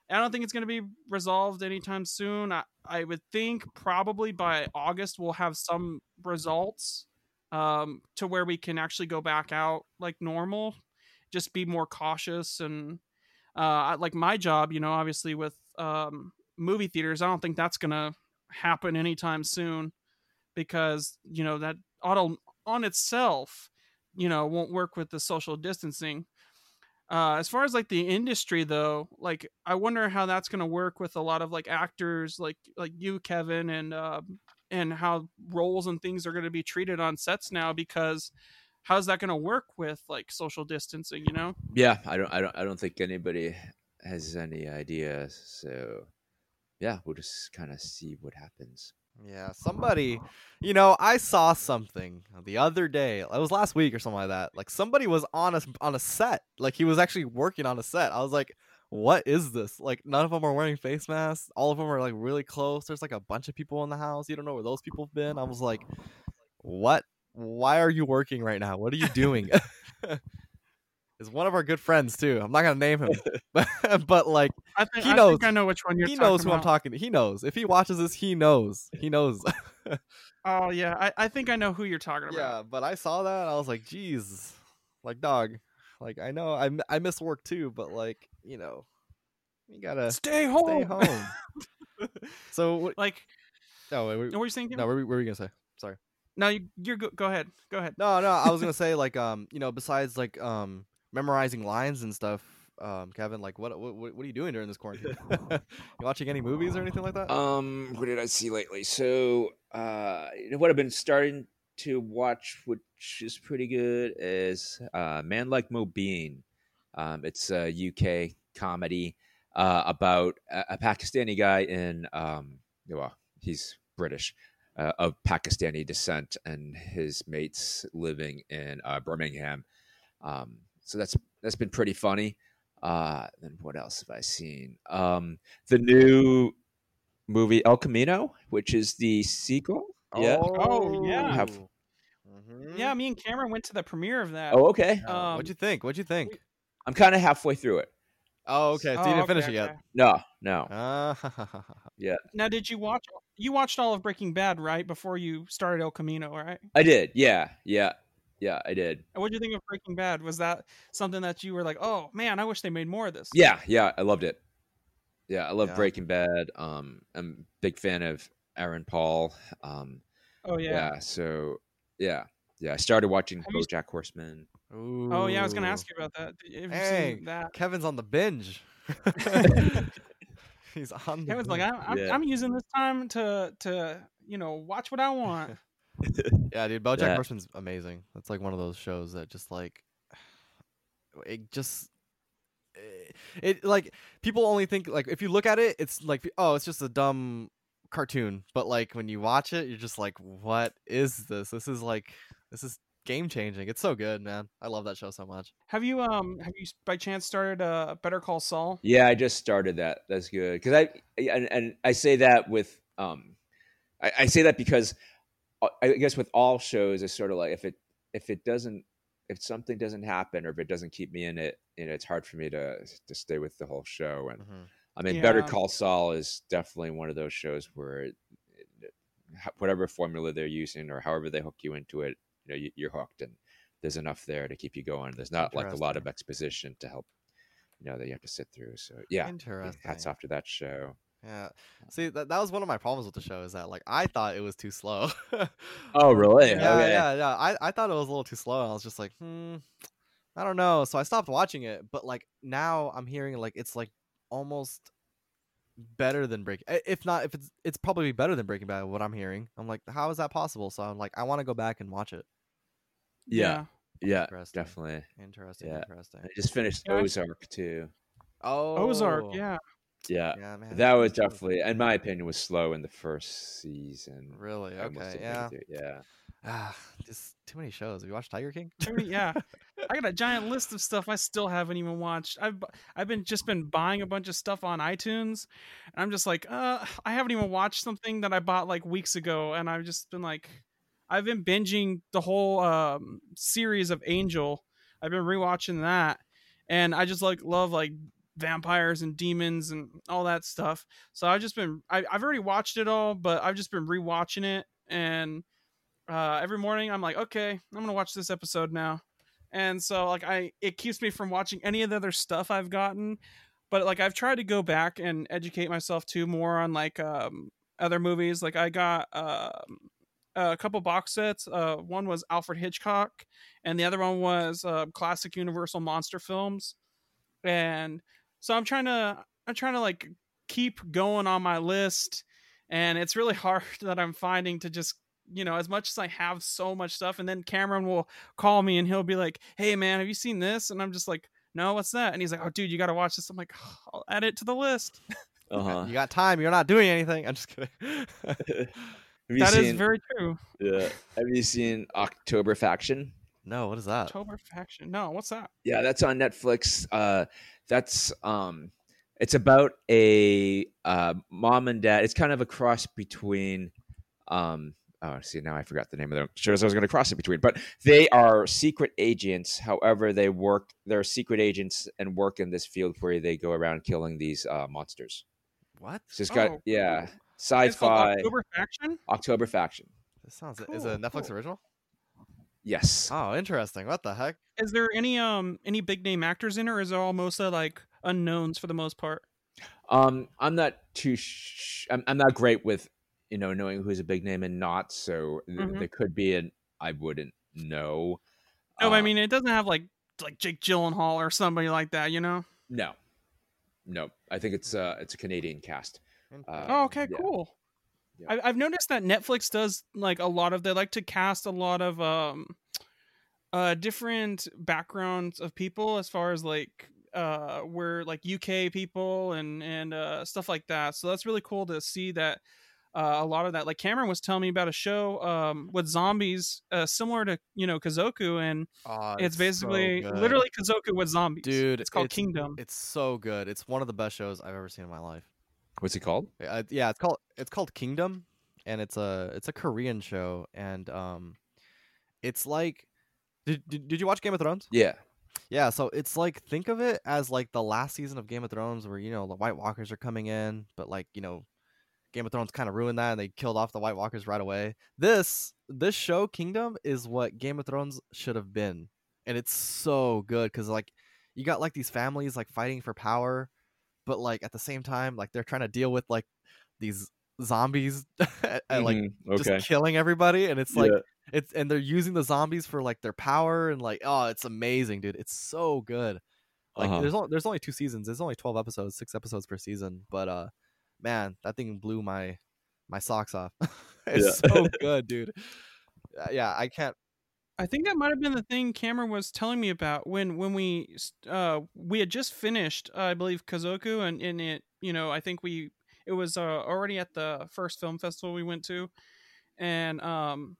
I don't think it's going to be resolved anytime soon. I, I would think probably by August we'll have some results um, to where we can actually go back out like normal. Just be more cautious and uh, like my job, you know, obviously with um, movie theaters, I don't think that's going to happen anytime soon because you know that auto on itself you know won't work with the social distancing uh as far as like the industry though like i wonder how that's going to work with a lot of like actors like like you kevin and uh and how roles and things are going to be treated on sets now because how's that going to work with like social distancing you know Yeah, I don't, I don't, I don't think anybody has any idea. So, yeah, we'll just kind of see what happens. Yeah, somebody, you know, I saw something the other day. It was last week or something like that. Like somebody was on a on a set. Like he was actually working on a set. I was like, "What is this?" Like none of them are wearing face masks. All of them are like really close. There's like a bunch of people in the house. You don't know where those people have been. I was like, "What? Why are you working right now? What are you doing?" Is one of our good friends too. I'm not gonna name him, but, but like i think He I, knows. think I know which one you're he talking knows who I'm talking to. He knows if he watches this, he knows. He knows. oh yeah I, I think i know who you're talking about Yeah, but I saw that and I was like, "Geez, like dog, like I know I I miss work too, but like you know, you gotta stay home stay home." so what? like No, wait, wait, what were you saying no, Kevin? what were, we- what were we gonna say? Sorry. no you, you're go, go ahead go ahead No, no, I was gonna say like um, you know, besides like um, memorizing lines and stuff, um, Kevin, like what what what are you doing during this quarantine? you watching any movies or anything like that? Um, what did I see lately? So, uh, what I've been starting to watch, which is pretty good, is uh, Man Like Mobeen. Um, it's a UK comedy uh, about a, a Pakistani guy in, um, well, he's British, uh, of Pakistani descent, and his mates living in uh, Birmingham. Um, so that's that's been pretty funny. Uh, then what else have I seen? Um, the new movie El Camino, which is the sequel. Yeah. Oh, yeah. Have- Mhm. yeah me and cameron went to the premiere of that Oh, okay. Um, what'd you think? What'd you think? I'm kind of halfway through it. Oh, okay. So Oh, you didn't okay, finish it okay. yet. No, no. yeah. Now, did you watch? You watched all of Breaking Bad, right? Before you started El Camino, right? I did. Yeah, yeah, yeah. I did. What did you think of Breaking Bad? Was that something that you were like, "Oh man, I wish they made more of this"? Yeah, yeah. I loved it. Yeah, I love Yeah. Breaking Bad. Um, I'm a big fan of Aaron Paul. Um, Oh yeah. yeah. So yeah, yeah. I started watching Have you s- BoJack Horseman. Oh yeah, I was gonna ask you about that. Have you Hey, seen that? Kevin's on the binge. He's on. The Kevin's like. I'm, I'm, Yeah. I'm using this time to to you know watch what I want. yeah, dude. BoJack Yeah. Horseman's amazing. That's like one of those shows that just like it just eh, it like people only think like if you look at it, it's like oh, it's just a dumb cartoon. But like when you watch it, you're just like, what is this? This is like this is game changing. It's so good, man. I love that show so much. Have you um have you by chance started uh Better Call Saul? Yeah, I just started that. That's good because I and, and I say that with um, I, I say that because I guess with all shows, it's sort of like if it if it doesn't if something doesn't happen or if it doesn't keep me in it, you know, it's hard for me to to stay with the whole show. And Mhm. I mean, Better Call Saul is definitely one of those shows where it, it, whatever formula they're using or however they hook you into it, you know, you, you're hooked, and there's enough there to keep you going. There's not like a lot of exposition to help, you know, that you have to sit through. So yeah, Interesting. hats off to that show. Yeah. See, that, that was one of my problems with the show is that like I thought it was too slow. Oh, really? Yeah, Okay. yeah, yeah. I, I thought it was a little too slow. And I was just like, hmm, I don't know. So I stopped watching it. But like now I'm hearing like it's like almost better than Breaking. If not, if it's it's probably better than Breaking Bad. What I'm hearing, I'm like, how is that possible? So I'm like, I want to go back and watch it. Yeah, yeah, Interesting. definitely. Interesting. Yeah. Interesting. I just finished Yeah, Ozark too. Oh, Ozark, yeah. Yeah, Yeah, man. that was definitely, in my opinion, was slow in the first season. really okay. Yeah. make it through- yeah. Ah, just too many shows. Have you watched Tiger King? Yeah. I got a giant list of stuff I still haven't even watched. I've I've been just been buying a bunch of stuff on iTunes, and I'm just like, uh, I haven't even watched something that I bought like weeks ago, and I've just been like, I've been binging the whole um, series of Angel. I've been rewatching that, and I just like love like vampires and demons and all that stuff. So I've just been I, I've already watched it all, but I've just been rewatching it, and uh, every morning I'm like, okay, I'm gonna watch this episode now, and so like I it keeps me from watching any of the other stuff I've gotten, but like I've tried to go back and educate myself too more on like um other movies. Like I got um a couple box sets. Uh, one was Alfred Hitchcock, and the other one was uh, classic Universal monster films, and so I'm trying to I'm trying to like keep going on my list, and it's really hard that I'm finding to just you know as much as I have so much stuff, and then Cameron will call me and he'll be like, "Hey man, have you seen this?" And I'm just like. No, what's that? And he's like, "Oh, dude, you got to watch this." I'm like, "I'll add it to the list." Uh huh. You got time. You're not doing anything. I'm just kidding. Have you That is seen? very true. yeah. Have you seen October Faction? no, what is that? October faction. No, what's that? Yeah, that's on Netflix. Uh, that's um, it's about a uh, mom and dad. It's kind of a cross between um. Oh, see, now I forgot the name of the shows I was going to cross it between. But they are secret agents. However, they work. They're secret agents and work in this field where they go around killing these uh, monsters. What? So it's got Oh, yeah, cool. It's sci-fi October faction. October Faction. This sounds. Is it a Netflix cool. original? Yes. Oh, interesting. What the heck? Is there any um any big name actors in, it, or is it all mostly like unknowns for the most part? Um, I'm not too. Sh- I'm, I'm not great with you know knowing who's a big name and not. So th- Mhm. there could be an I wouldn't know. No, I Uh, mean it doesn't have like like Jake Gyllenhaal or somebody like that, you know? no, no. I think it's uh it's a Canadian cast. Interesting. Oh, okay, yeah. cool. I've noticed that Netflix does like a lot of. They like to cast a lot of um, uh, different backgrounds of people as far as like uh, where like UK people and and uh, stuff like that. So that's really cool to see that. Uh, a lot of that, like Cameron was telling me about a show um, with zombies, uh, similar to you know Kazoku, and Oh, it's, so basically good. literally Kazoku with zombies. dude. it's called Kingdom. It's so good. It's one of the best shows I've ever seen in my life. What's it called? Uh, yeah, it's called it's called Kingdom, and it's a it's a Korean show, and um, it's like, did did, did you watch Game of Thrones? Yeah. Yeah, so it's like think of it as like the last season of Game of Thrones, where you know the White Walkers are coming in, but like you know, Game of Thrones kind of ruined that, and they killed off the White Walkers right away. This this show Kingdom is what Game of Thrones should have been, and it's so good because like you got like these families like fighting for power, but like at the same time like they're trying to deal with like these zombies and like Mhm, okay. just killing everybody, and it's like Yeah. it's and they're using the zombies for like their power and like oh it's amazing dude it's so good like Uh-huh. there's only there's only two seasons there's only 12 episodes six episodes per season but uh man that thing blew my my socks off it's Yeah. so good dude Uh, yeah i can't I think that might have been the thing Cameron was telling me about when when we uh we had just finished uh, I believe Kazoku and in it you know I think we it was uh, already at the first film festival we went to and um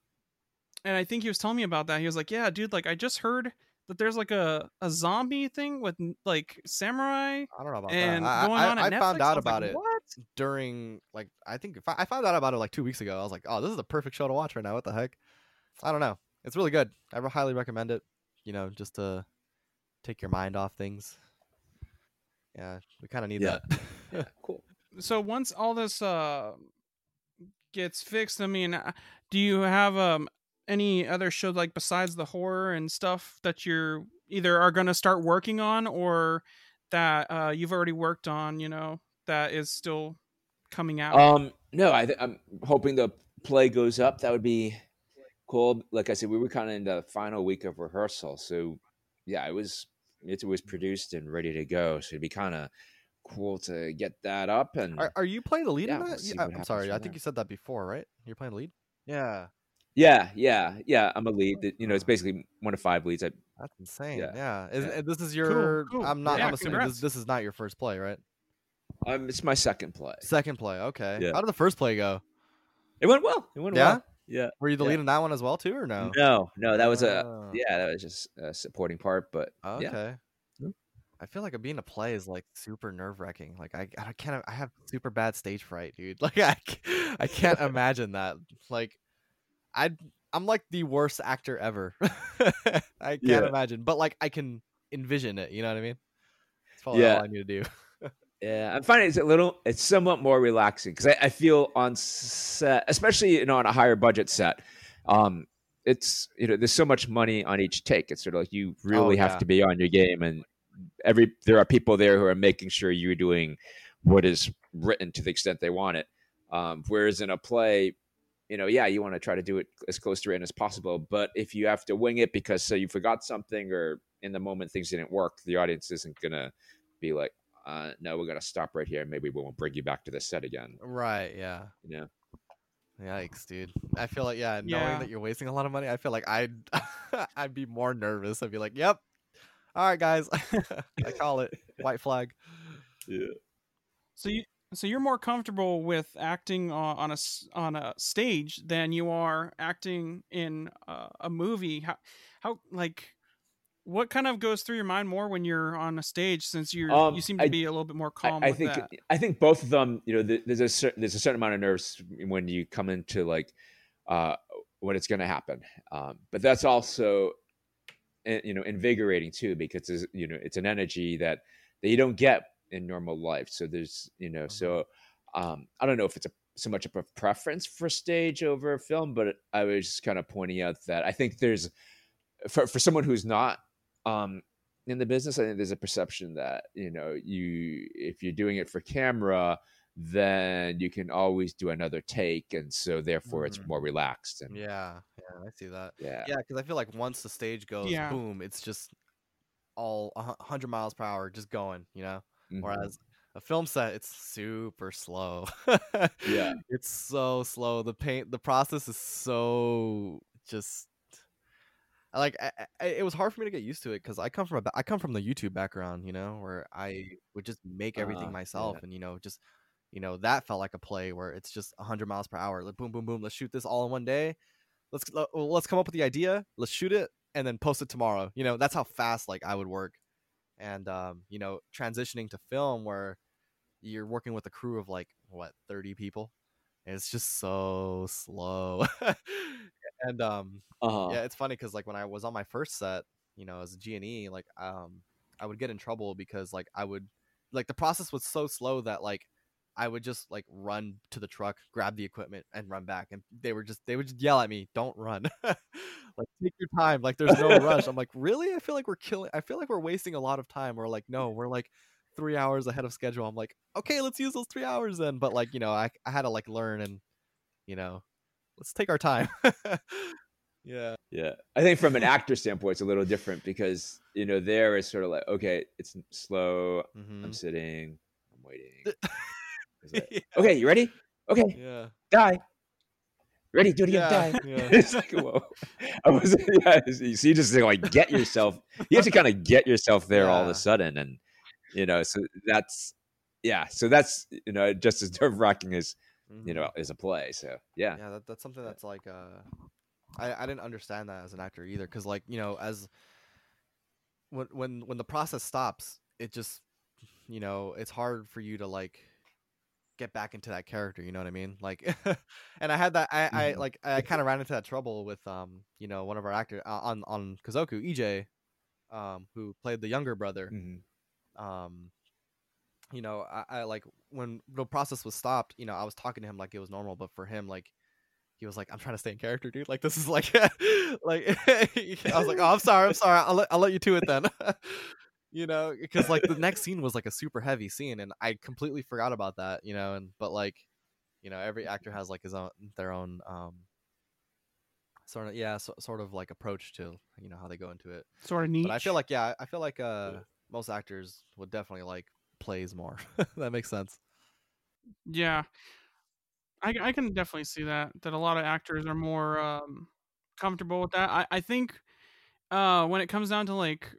and I think he was telling me about that he was like yeah dude like I just heard that there's like a, a zombie thing with like samurai I don't know about and that. I, going I, on at I found Netflix. I out like, about it What? during like I think I, I found out about it like two weeks ago. I was like, oh, this is the perfect show to watch right now. What the heck? I don't know. It's really good. I re- highly recommend it. You know, just to take your mind off things. Yeah, we kind of need Yeah. that. Yeah, cool. so once all this uh gets fixed i mean uh, do you have um any other show like besides the horror and stuff that you're either are going to start working on or that uh you've already worked on you know that is still coming out Um, no, I th- I'm hoping the play goes up. That would be cool. Like I said, we were kind of in the final week of rehearsal, so yeah, it was it was produced and ready to go. So it'd be kind of cool to get that up and are, are you playing the lead Yeah, in we'll that? see You- what I'm sorry. from I think there. you said that before, right? You're playing the lead. Yeah, yeah, yeah, yeah. I'm a lead. That- You know, it's basically one of five leads. I, that's insane. Yeah. Yeah, Is, Yeah. this is your. cool. I'm not. Yeah, I'm assuming this, this is not your first play, right? um, it's my second play. Second play. Okay. Yeah. How did the first play go? It went well. It went Yeah? well. Yeah. Were you the Yeah. lead in that one as well too, or no? No, no, that was a Oh. yeah, that was just a supporting part. But Okay. yeah, Yeah. I feel like being a play is like super nerve wracking. Like I, I can't. I have super bad stage fright, dude. Like I, I can't imagine that. Like I, I'm like the worst actor ever. I can't Yeah. imagine, but like I can envision it. You know what I mean? That's probably Yeah. all I need to do. Yeah, I'm finding it's a little, it's somewhat more relaxing because I, I feel on set, especially you know on a higher budget set, um, it's you know there's so much money on each take. It's sort of like you really have yeah. to be on your game, and every there are people there who are making sure you're doing what is written to the extent they want it. Um, whereas in a play, you know, yeah, you want to try to do it as close to written as possible, but if you have to wing it because so you forgot something or in the moment things didn't work, the audience isn't gonna be like uh, no, we're gonna stop right here. Maybe we won't bring you back to the set again. Right? Yeah. You know? Yikes, dude. I feel like yeah, knowing Yeah. that you're wasting a lot of money, I feel like I'd I'd be more nervous. I'd be like, "Yep, all right, guys, I call it white flag." Yeah. so you so you're more comfortable with acting on, on a s- on a stage than you are acting in uh, a movie how how like what kind of goes through your mind more when you're on a stage since you're Um, you seem to I- be a little bit more calm I with think that I think both of them. You know, th- there's a certain there's a certain amount of nerves when you come into like uh, when it's gonna happen, um, but that's also eh, you know invigorating too because it's, you know it's an energy that that you don't get in normal life. So there's you know so um, I don't know if it's a so much of a preference for stage over film, but I was just kind of pointing out that I think there's for for someone who's not um, in the business, I think there's a perception that you know you if you're doing it for camera, then you can always do another take, and so therefore it's Mhm. more relaxed. And Yeah, yeah, I see that. yeah, Yeah, because I feel like once the stage goes Yeah. boom, it's just all 100 miles per hour, just going, you know. Mhm. Whereas a film set, it's super slow. Yeah. it's so slow. The paint, the process is so just I like. I, I, it was hard for me to get used to it because I come from a, I come from the YouTube background, you know, where I would just make everything Uh-huh, myself, yeah. and you know, just you know, that felt like a play where it's just 100 miles per hour. Like boom, boom, boom. Let's shoot this all in one day. Let's let- let's come up with the idea. Let's shoot it and then post it tomorrow. You know, that's how fast like I would work. And um, you know, transitioning to film where you're working with a crew of like what 30 people. It's just so slow. and um Uh-huh. yeah, it's funny because like when I was on my first set, you know, as a G and E, like um, I would get in trouble because like I would, like the process was so slow that like I would just like run to the truck, grab the equipment, and run back, and they were just they would just yell at me, "Don't run, like take your time, like there's no rush." I'm like, really? I feel like we're killing. I feel like we're wasting a lot of time. We're like, no, we're like three hours ahead of schedule. I'm like, okay, let's use those three hours then. But like you know, I I had to like learn and you know, let's take our time. yeah. Yeah, I think from an actor standpoint, it's a little different because you know there is sort of like okay, it's slow. Mhm. I'm sitting. I'm waiting. Like, Yeah. okay, you ready? Okay, Yeah. guy. ready, do it again, Yeah, die. yeah. it's like, whoa. I was, yeah, so you just like get yourself, you have to kind of get yourself there all of a sudden. And, you know, so that's, yeah, so that's, you know, just as nerve wracking as, you Mhm. know, as a play. So, yeah. yeah that, that's something that's like uh I, I didn't understand that as an actor either because like you know as when when when the process stops it just you know it's hard for you to like get back into that character you know what i mean like and i had that i i Mhm. like i kind of ran into that trouble with um you know one of our actors uh, on on kazoku ej um who played the younger brother Mhm. um you know I, I like when the process was stopped you know i was talking to him like it was normal but for him like he was like i'm trying to stay in character dude. Like this is like like i was like oh i'm sorry i'm sorry. I'll let, I'll let you to it then. You know because like the next scene was like a super heavy scene and i completely forgot about that you know and but like you know every actor has like his own their own um sort of yeah so, sort of like approach to you know how they go into it. Sort of neat. but I feel like yeah, I feel like uh most actors would definitely like plays more. that makes sense. Yeah, I, I can definitely see that. That a lot of actors are more um, comfortable with that. I, I think uh, when it comes down to like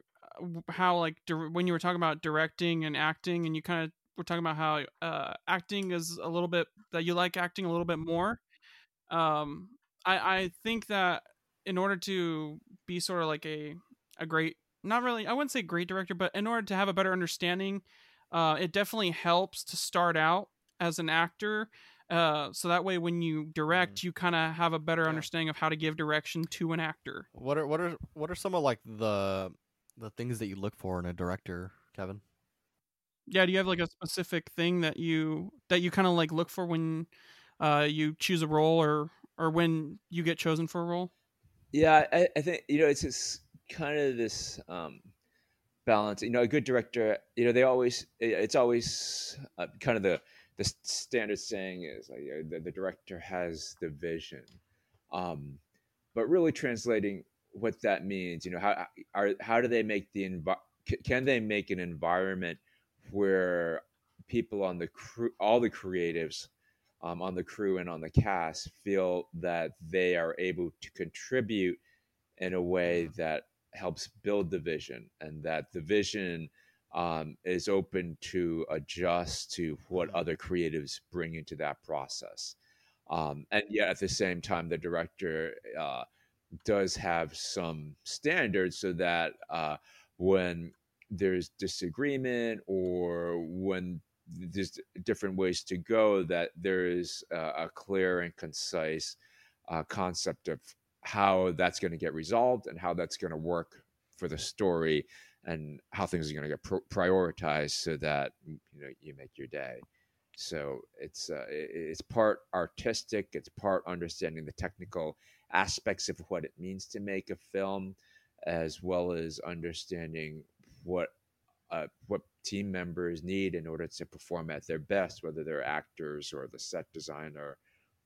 how like dir- when you were talking about directing and acting, and you kind of were talking about how uh, acting is a little bit that you like acting a little bit more. Um, I I think that in order to be sort of like a a great not really I wouldn't say great director, but in order to have a better understanding, uh, it definitely helps to start out as an actor. Uh, so that way, when you direct, you kind of have a better Yeah. understanding of how to give direction to an actor. What are what are what are some of like the the things that you look for in a director, Kevin? Yeah, do you have like a specific thing that you that you kind of like look for when uh, you choose a role or or when you get chosen for a role? Yeah, I, I think you know it's this kind of this um, balance. You know, a good director, you know, they always it's always uh, kind of the the standard saying is like uh, the, the director has the vision, um, but really translating what that means. You know, how are how do they make the envi- can they make an environment where people on the crew, all the creatives um, on the crew and on the cast feel that they are able to contribute in a way that helps build the vision and that the vision um, is open to adjust to what other creatives bring into that process. Um, and yet at the same time, the director uh, does have some standards so that uh, when there's disagreement or when there's different ways to go, that there is a, a clear and concise uh, concept of how that's going to get resolved and how that's going to work for the story and how things are going to get pro- prioritized so that you know you make your day. So it's uh, it's part artistic it's part understanding the technical aspects of what it means to make a film as well as understanding what uh, what team members need in order to perform at their best whether they're actors or the set designer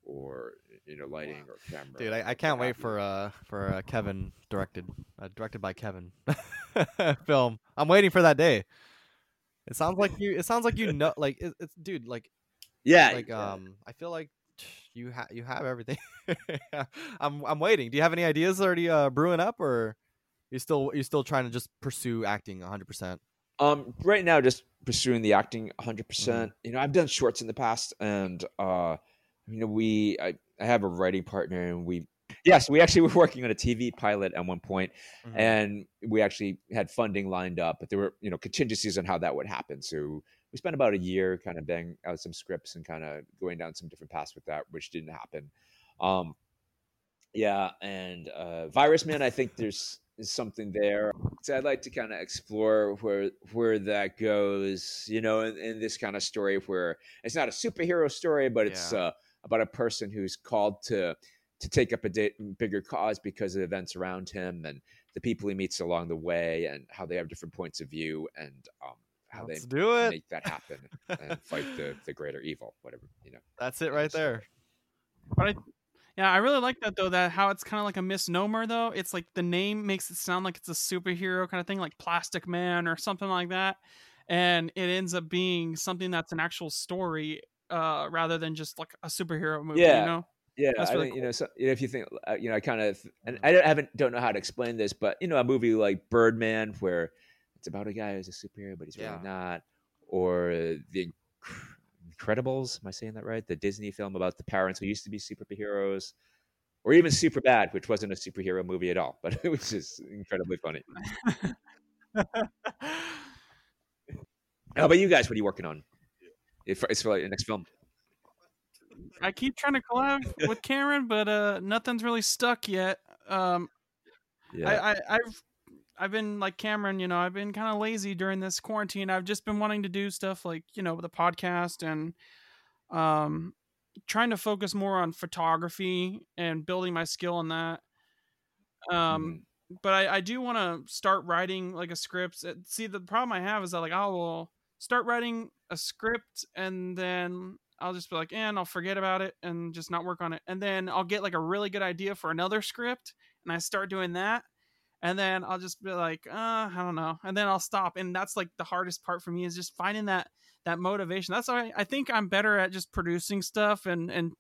or you know lighting or camera Dude, I, I can't wait for uh for uh, Kevin directed uh, directed by Kevin film. I'm waiting for that day. It sounds like you. It sounds like you know. Like it, it's dude. Like yeah like yeah. um. I feel like you have you have everything. I'm I'm waiting. Do you have any ideas already uh brewing up, or you still you still trying to just pursue acting 100? percent Um, right now, just pursuing the acting 100. Mm-hmm. percent You know, I've done shorts in the past, and uh, you know, we I, I have a writing partner, and we yes, we actually were working on a TV pilot at one point, Mm-hmm. and we actually had funding lined up, but there were you know contingencies on how that would happen. So we spent about a year kind of banging out some scripts and kind of going down some different paths with that, which didn't happen. Um, yeah, and uh, Virus Man, I think there's is something there. So I'd like to kind of explore where where that goes, you know, in, in this kind of story where it's not a superhero story, but it's Yeah. uh, about a person who's called to to take up a da- bigger cause because of events around him and the people he meets along the way and how they have different points of view and um, how Let's they do it. make that happen and fight the, the greater evil, whatever you know. That's it right there. But I, yeah, I really like that though. That how it's kind of like a misnomer though. It's like the name makes it sound like it's a superhero kind of thing, like Plastic Man or something like that, and it ends up being something that's an actual story, uh, rather than just like a superhero movie. Yeah. You know? Yeah, That's I really think you know, so, you know, if you think, uh, you know, I kind of, and I don't, haven't don't know how to explain this, but you know, a movie like Birdman, where it's about a guy who's a superhero, but he's really Yeah. not, or the Incredibles. Am I saying that right? The Disney film about the parents who used to be superheroes, or even Superbad, which wasn't a superhero movie at all, but it was just incredibly funny. How about you guys? What are you working on? It's for like, your next film. I keep trying to collab with Cameron, but uh, nothing's really stuck yet. Um, Yeah. I, I, I've I've been like Cameron, you know, I've been kind of lazy during this quarantine. I've just been wanting to do stuff like you know the podcast and um, trying to focus more on photography and building my skill in that. Um, but I, I do want to start writing like a script. See, the problem I have is that like I will start writing a script and then I'll just be like, and I'll forget about it and just not work on it. And then I'll get like a really good idea for another script and I start doing that. And then I'll just be like, uh, I don't know. And then I'll stop. And that's like the hardest part for me is just finding that that motivation. That's why I think I'm better at just producing stuff and and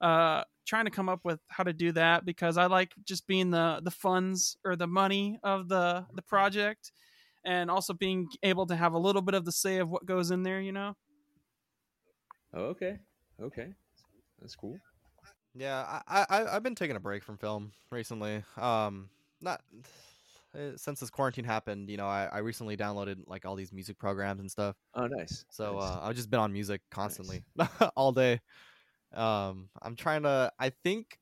uh trying to come up with how to do that because I like just being the the funds or the money of the the project and also being able to have a little bit of the say of what goes in there, you know. Oh, okay. Okay. That's cool. Yeah, I, I I've been taking a break from film recently. Um, not eh, since this quarantine happened. You know, I, I recently downloaded like all these music programs and stuff. Oh, nice. So nice. uh, I've just been on music constantly all day. Um, I'm trying to. I think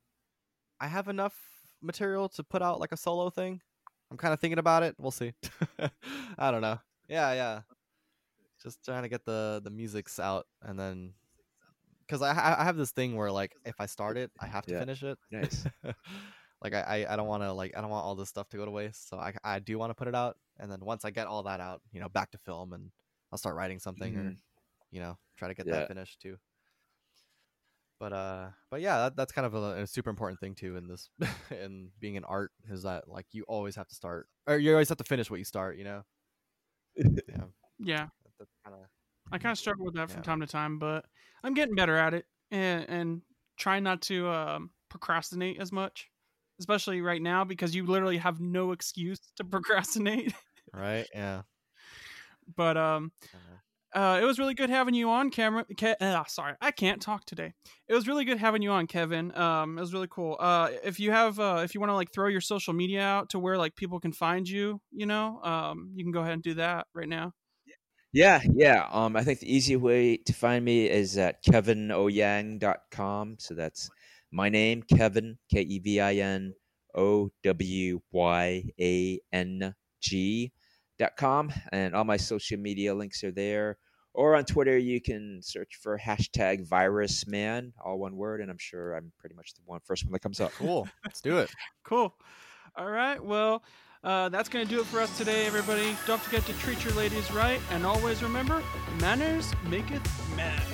I have enough material to put out like a solo thing. I'm kind of thinking about it. We'll see. I don't know. Yeah, yeah. Just trying to get the the music's out, and then because I I I have this thing where like if I start it, I have to Yeah. finish it. Nice. like I I, don't want to like I don't want all this stuff to go to waste. So I I do want to put it out, and then once I get all that out, you know, back to film, and I'll start writing something or Mhm. you know try to get Yeah. that finished too. But uh, but yeah, that, that's kind of a, a super important thing too in this in being in art is that like you always have to start or you always have to finish what you start. You know. yeah. Yeah. that- That's kind of I kind of struggle with that from time to time, but I'm getting better at it and, and trying not to um, procrastinate as much, especially right now because you literally have no excuse to procrastinate. right. Yeah. but um, kinda. Uh, it was really good having you on, Cameron. Ke- uh, sorry, I can't talk today. It was really good having you on, Kevin. Um, it was really cool. Uh, if you have, uh, if you want to like throw your social media out to where like people can find you, you know, um, you can go ahead and do that right now. Yeah, yeah. Um, I think the easy way to find me is at kevinowyang.com. So that's my name, Kevin, K E V I N O W Y A N G dot com. And all my social media links are there. Or on Twitter, you can search for hashtag virus man, all one word, and I'm sure I'm pretty much the one first one that comes up. Cool. Let's do it. Cool. All right. Well, uh, that's going to do it for us today, everybody. Don't forget to treat your ladies right. And always remember, manners maketh man.